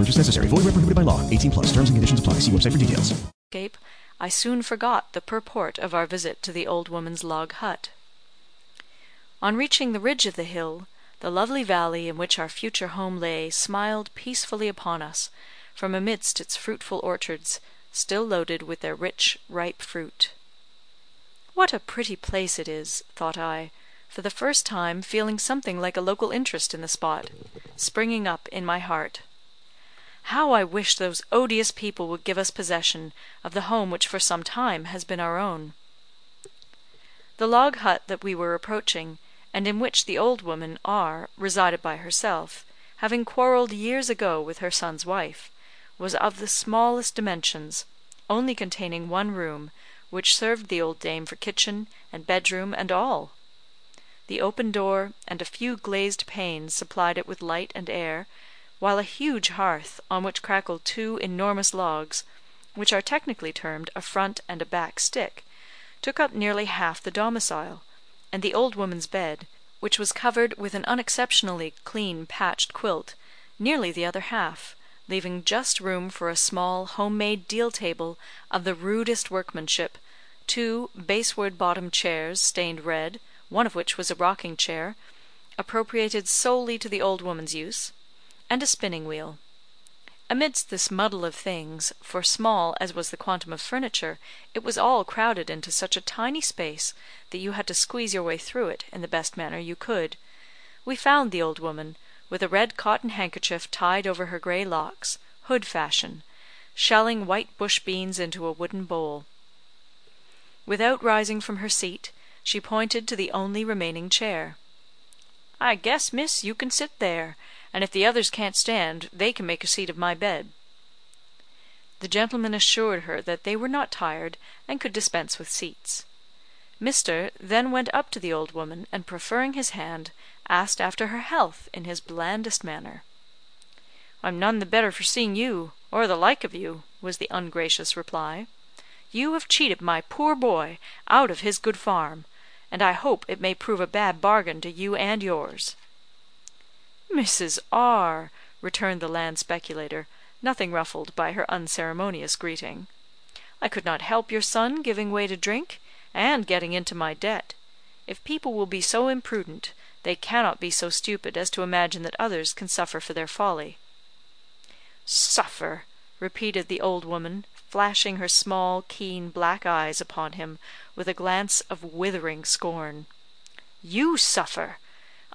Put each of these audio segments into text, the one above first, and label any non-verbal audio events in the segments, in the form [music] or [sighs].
Purchase necessary. Void where prohibited by law. 18 plus. Terms and conditions apply. See website for details. Escape, I soon forgot the purport of our visit to the old woman's log hut. On reaching the ridge of the hill, the lovely valley in which our future home lay smiled peacefully upon us, from amidst its fruitful orchards, still loaded with their rich, ripe fruit. What a pretty place it is, thought I, for the first time feeling something like a local interest in the spot, springing up in my heart. How I wish those odious people would give us possession of the home which for some time has been our own. The log hut that we were approaching and in which the old woman R resided by herself, having quarrelled years ago with her son's wife, was of the smallest dimensions, only containing one room, which served the old dame for kitchen and bedroom and all. The open door and a few glazed panes supplied it with light and air, while a huge hearth, on which crackled two enormous logs, which are technically termed a front and a back stick, took up nearly half the domicile and the old woman's bed, which was covered with an unexceptionally clean patched quilt, nearly the other half, leaving just room for a small home made deal table of the rudest workmanship, two basswood bottomed chairs stained red, one of which was a rocking chair, appropriated solely to the old woman's use, and a spinning wheel. Amidst this muddle of things, for small as was the quantum of furniture, it was all crowded into such a tiny space that you had to squeeze your way through it in the best manner you could, we found the old woman, with a red cotton handkerchief tied over her grey locks, hood fashion, shelling white bush beans into a wooden bowl. Without rising from her seat, she pointed to the only remaining chair. "I guess, miss, you can sit there and if the others can't stand, they can make a seat of my bed." The gentleman assured her that they were not tired, and could dispense with seats. Mr. then went up to the old woman, and preferring his hand, asked after her health in his blandest manner. "I'm none the better for seeing you, or the like of you," was the ungracious reply. "You have cheated my poor boy out of his good farm, and I hope it may prove a bad bargain to you and yours." "Mrs. R ," returned the land speculator, nothing ruffled by her unceremonious greeting, "I could not help your son giving way to drink, and getting into my debt. If people will be so imprudent, they cannot be so stupid as to imagine that others can suffer for their folly." "Suffer!" repeated the old woman, flashing her small, keen, black eyes upon him with a glance of withering scorn. "You suffer!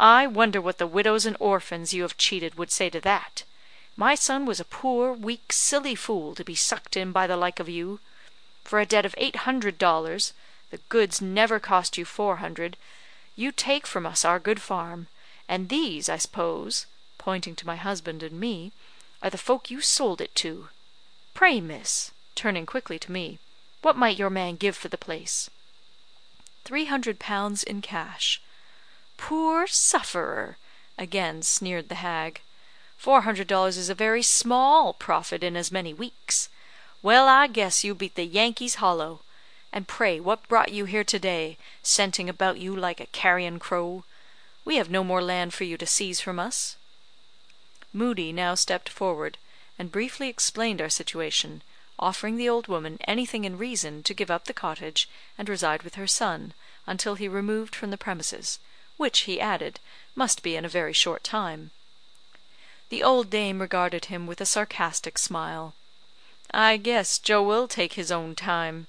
I wonder what the widows and orphans you have cheated would say to that. My son was a poor, weak, silly fool to be sucked in by the like of you. For a debt of eight hundred dollars the goods never cost you four hundred you take from us our good farm, and these, I suppose," pointing to my husband and me, "are the folk you sold it to. Pray, miss," turning quickly to me, "what might your man give for the place?" "Three hundred pounds in cash." "Poor sufferer!" again sneered the hag. "Four hundred dollars is a very small profit in as many weeks. Well, I guess you beat the Yankees hollow. And pray what brought you here to day, scenting about you like a carrion crow? We have no more land for you to seize from us." Moodie now stepped forward, and briefly explained our situation, offering the old woman anything in reason to give up the cottage and reside with her son, until he removed from the premises which, he added, must be in a very short time. The old dame regarded him with a sarcastic smile. "I guess Joe will take his own time.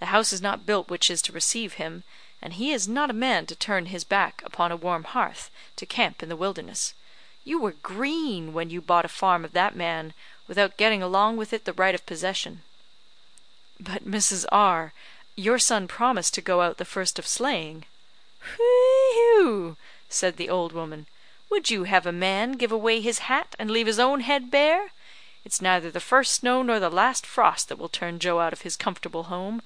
The house is not built which is to receive him, and he is not a man to turn his back upon a warm hearth to camp in the wilderness. You were green when you bought a farm of that man, without getting along with it the right of possession." "But, Mrs. R, your son promised to go out the first of sleighing." "Whee said the old woman. "Would you have a man give away his hat and leave his own head bare? It's neither the first snow nor the last frost that will turn Joe out of his comfortable home.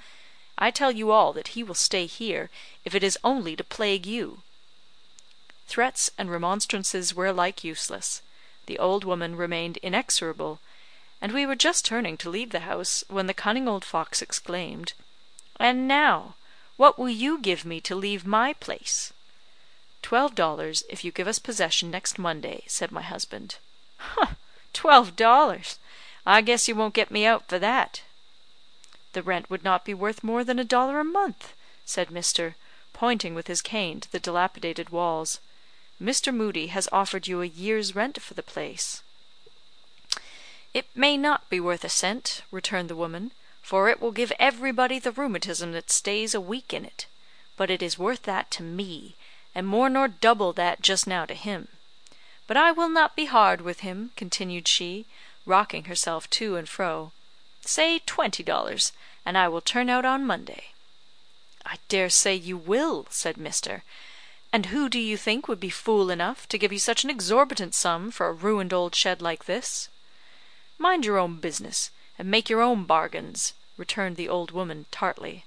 I tell you all that he will stay here, if it is only to plague you." Threats and remonstrances were alike useless. The old woman remained inexorable, and we were just turning to leave the house, when the cunning old fox exclaimed "And now, what will you give me to leave my place?" "Twelve dollars, if you give us possession next Monday," said my husband. "Twelve dollars! I guess you won't get me out for that." "The rent would not be worth more than a dollar a month," said Mr., pointing with his cane to the dilapidated walls. "Mr. Moodie has offered you a year's rent for the place." "It may not be worth a cent," returned the woman, "for it will give everybody the rheumatism that stays a week in it; but it is worth that to me, and more nor double that just now to him. But I will not be hard with him," continued she, rocking herself to and fro. "Say twenty dollars, and I will turn out on Monday." "I dare say you will," said Mr. "And who do you think would be fool enough to give you such an exorbitant sum for a ruined old shed like this?" "Mind your own business, and make your own bargains," returned the old woman, tartly.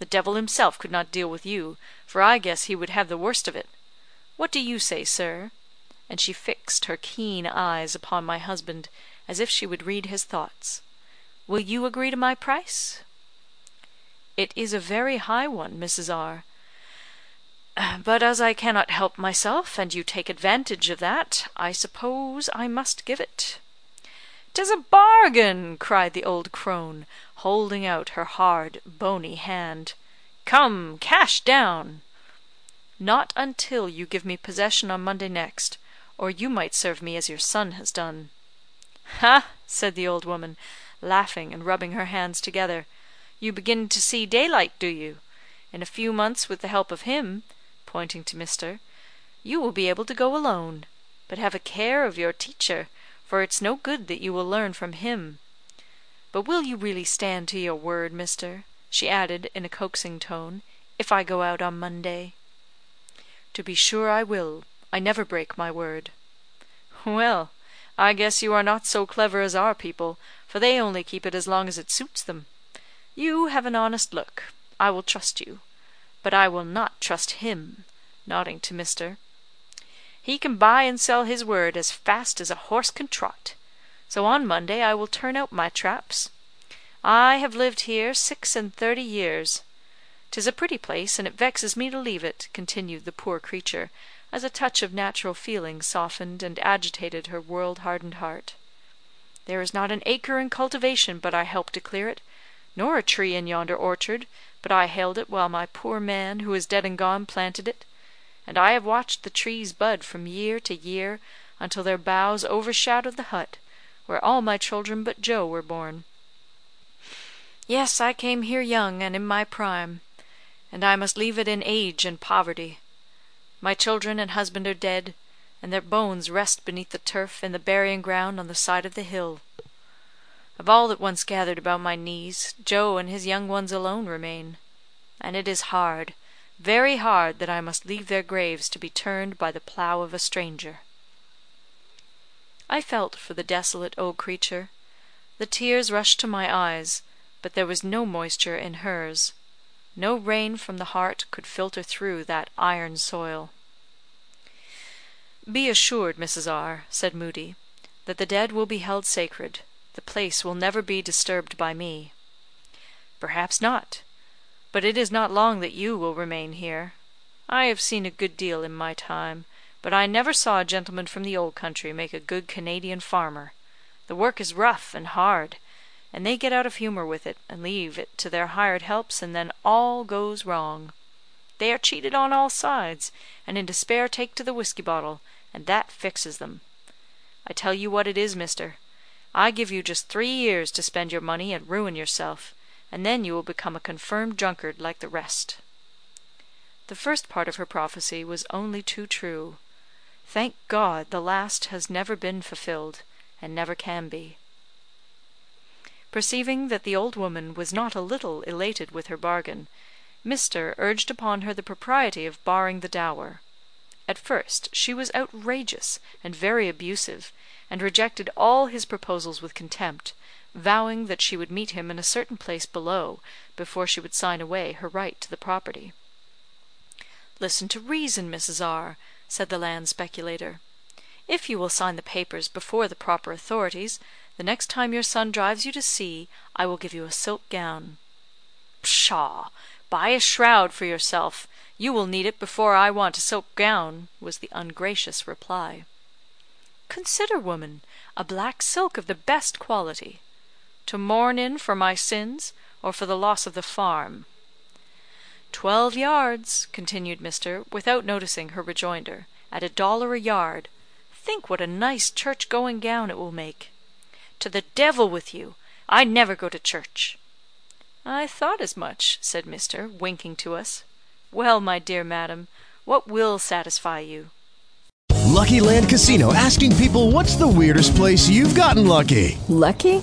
"The devil himself could not deal with you, for I guess he would have the worst of it. What do you say, sir?" and she fixed her keen eyes upon my husband, as if she would read his thoughts. "Will you agree to my price?" "It is a very high one, Mrs. R; [sighs] but as I cannot help myself, and you take advantage of that, I suppose I must give it." "'Tis a bargain!" cried the old crone, holding out her hard, bony hand. "Come, cash down." "Not until you give me possession on Monday next, or you might serve me as your son has done." "Ha!" said the old woman, laughing and rubbing her hands together, "you begin to see daylight, do you? In a few months, with the help of him," pointing to Mr., "you will be able to go alone. But have a care of your teacher, for it's no good that you will learn from him. But will you really stand to your word, Mr.?" she added, in a coaxing tone, "if I go out on Monday?" "To be sure I will. I never break my word." "Well, I guess you are not so clever as our people, for they only keep it as long as it suits them. You have an honest look. I will trust you. But I will not trust him," nodding to Mr. "He can buy and sell his word as fast as a horse can trot. So on Monday I will turn out my traps. I have lived here six and thirty years. 'Tis a pretty place, and it vexes me to leave it," continued the poor creature, as a touch of natural feeling softened and agitated her world hardened heart. "There is not an acre in cultivation but I helped to clear it, nor a tree in yonder orchard but I held it while my poor man, who is dead and gone, planted it; and I have watched the trees bud from year to year, until their boughs overshadowed the hut, where all my children but Joe were born. Yes, I came here young and in my prime, and I must leave it in age and poverty. My children and husband are dead, and their bones rest beneath the turf in the burying ground on the side of the hill. Of all that once gathered about my knees, Joe and his young ones alone remain; and it is hard, very hard, that I must leave their graves to be turned by the plough of a stranger." I felt for the desolate old creature. The tears rushed to my eyes, but there was no moisture in hers. No rain from the heart could filter through that iron soil. "Be assured, Mrs. R ," said Moodie, "that the dead will be held sacred. The place will never be disturbed by me." "Perhaps not; but it is not long that you will remain here. I have seen a good deal in my time, but I never saw a gentleman from the old country make a good Canadian farmer. The work is rough and hard and they get out of humour with it, and leave it to their hired helps, and then all goes wrong. They are cheated on all sides, and in despair take to the whiskey bottle, and that fixes them. I tell you what it is, mister, I give you just three years to spend your money and ruin yourself, and then you will become a confirmed drunkard like the rest." The first part of her prophecy was only too true. Thank God, the last has never been fulfilled, and never can be. Perceiving that the old woman was not a little elated with her bargain, Mr. urged upon her the propriety of barring the dower. At first she was outrageous, and very abusive, and rejected all his proposals with contempt, vowing that she would meet him in a certain place below before she would sign away her right to the property. "Listen to reason, Mrs. R," said the land speculator. "If you will sign the papers before the proper authorities, the next time your son drives you to sea I will give you a silk gown." "Pshaw! buy a shroud for yourself. You will need it before I want a silk gown," was the ungracious reply. "Consider, woman, a black silk of the best quality." "To mourn in for my sins, or for the loss of the farm?" "Twelve yards," continued Mr. without noticing her rejoinder, "at a dollar a yard. Think what a nice church going gown it will make." "To the devil with you! I never go to church." "I thought as much," said Mr. winking to us. "Well, my dear madam, what will satisfy you?" Lucky Land Casino asking people what's the weirdest place you've gotten lucky? Lucky?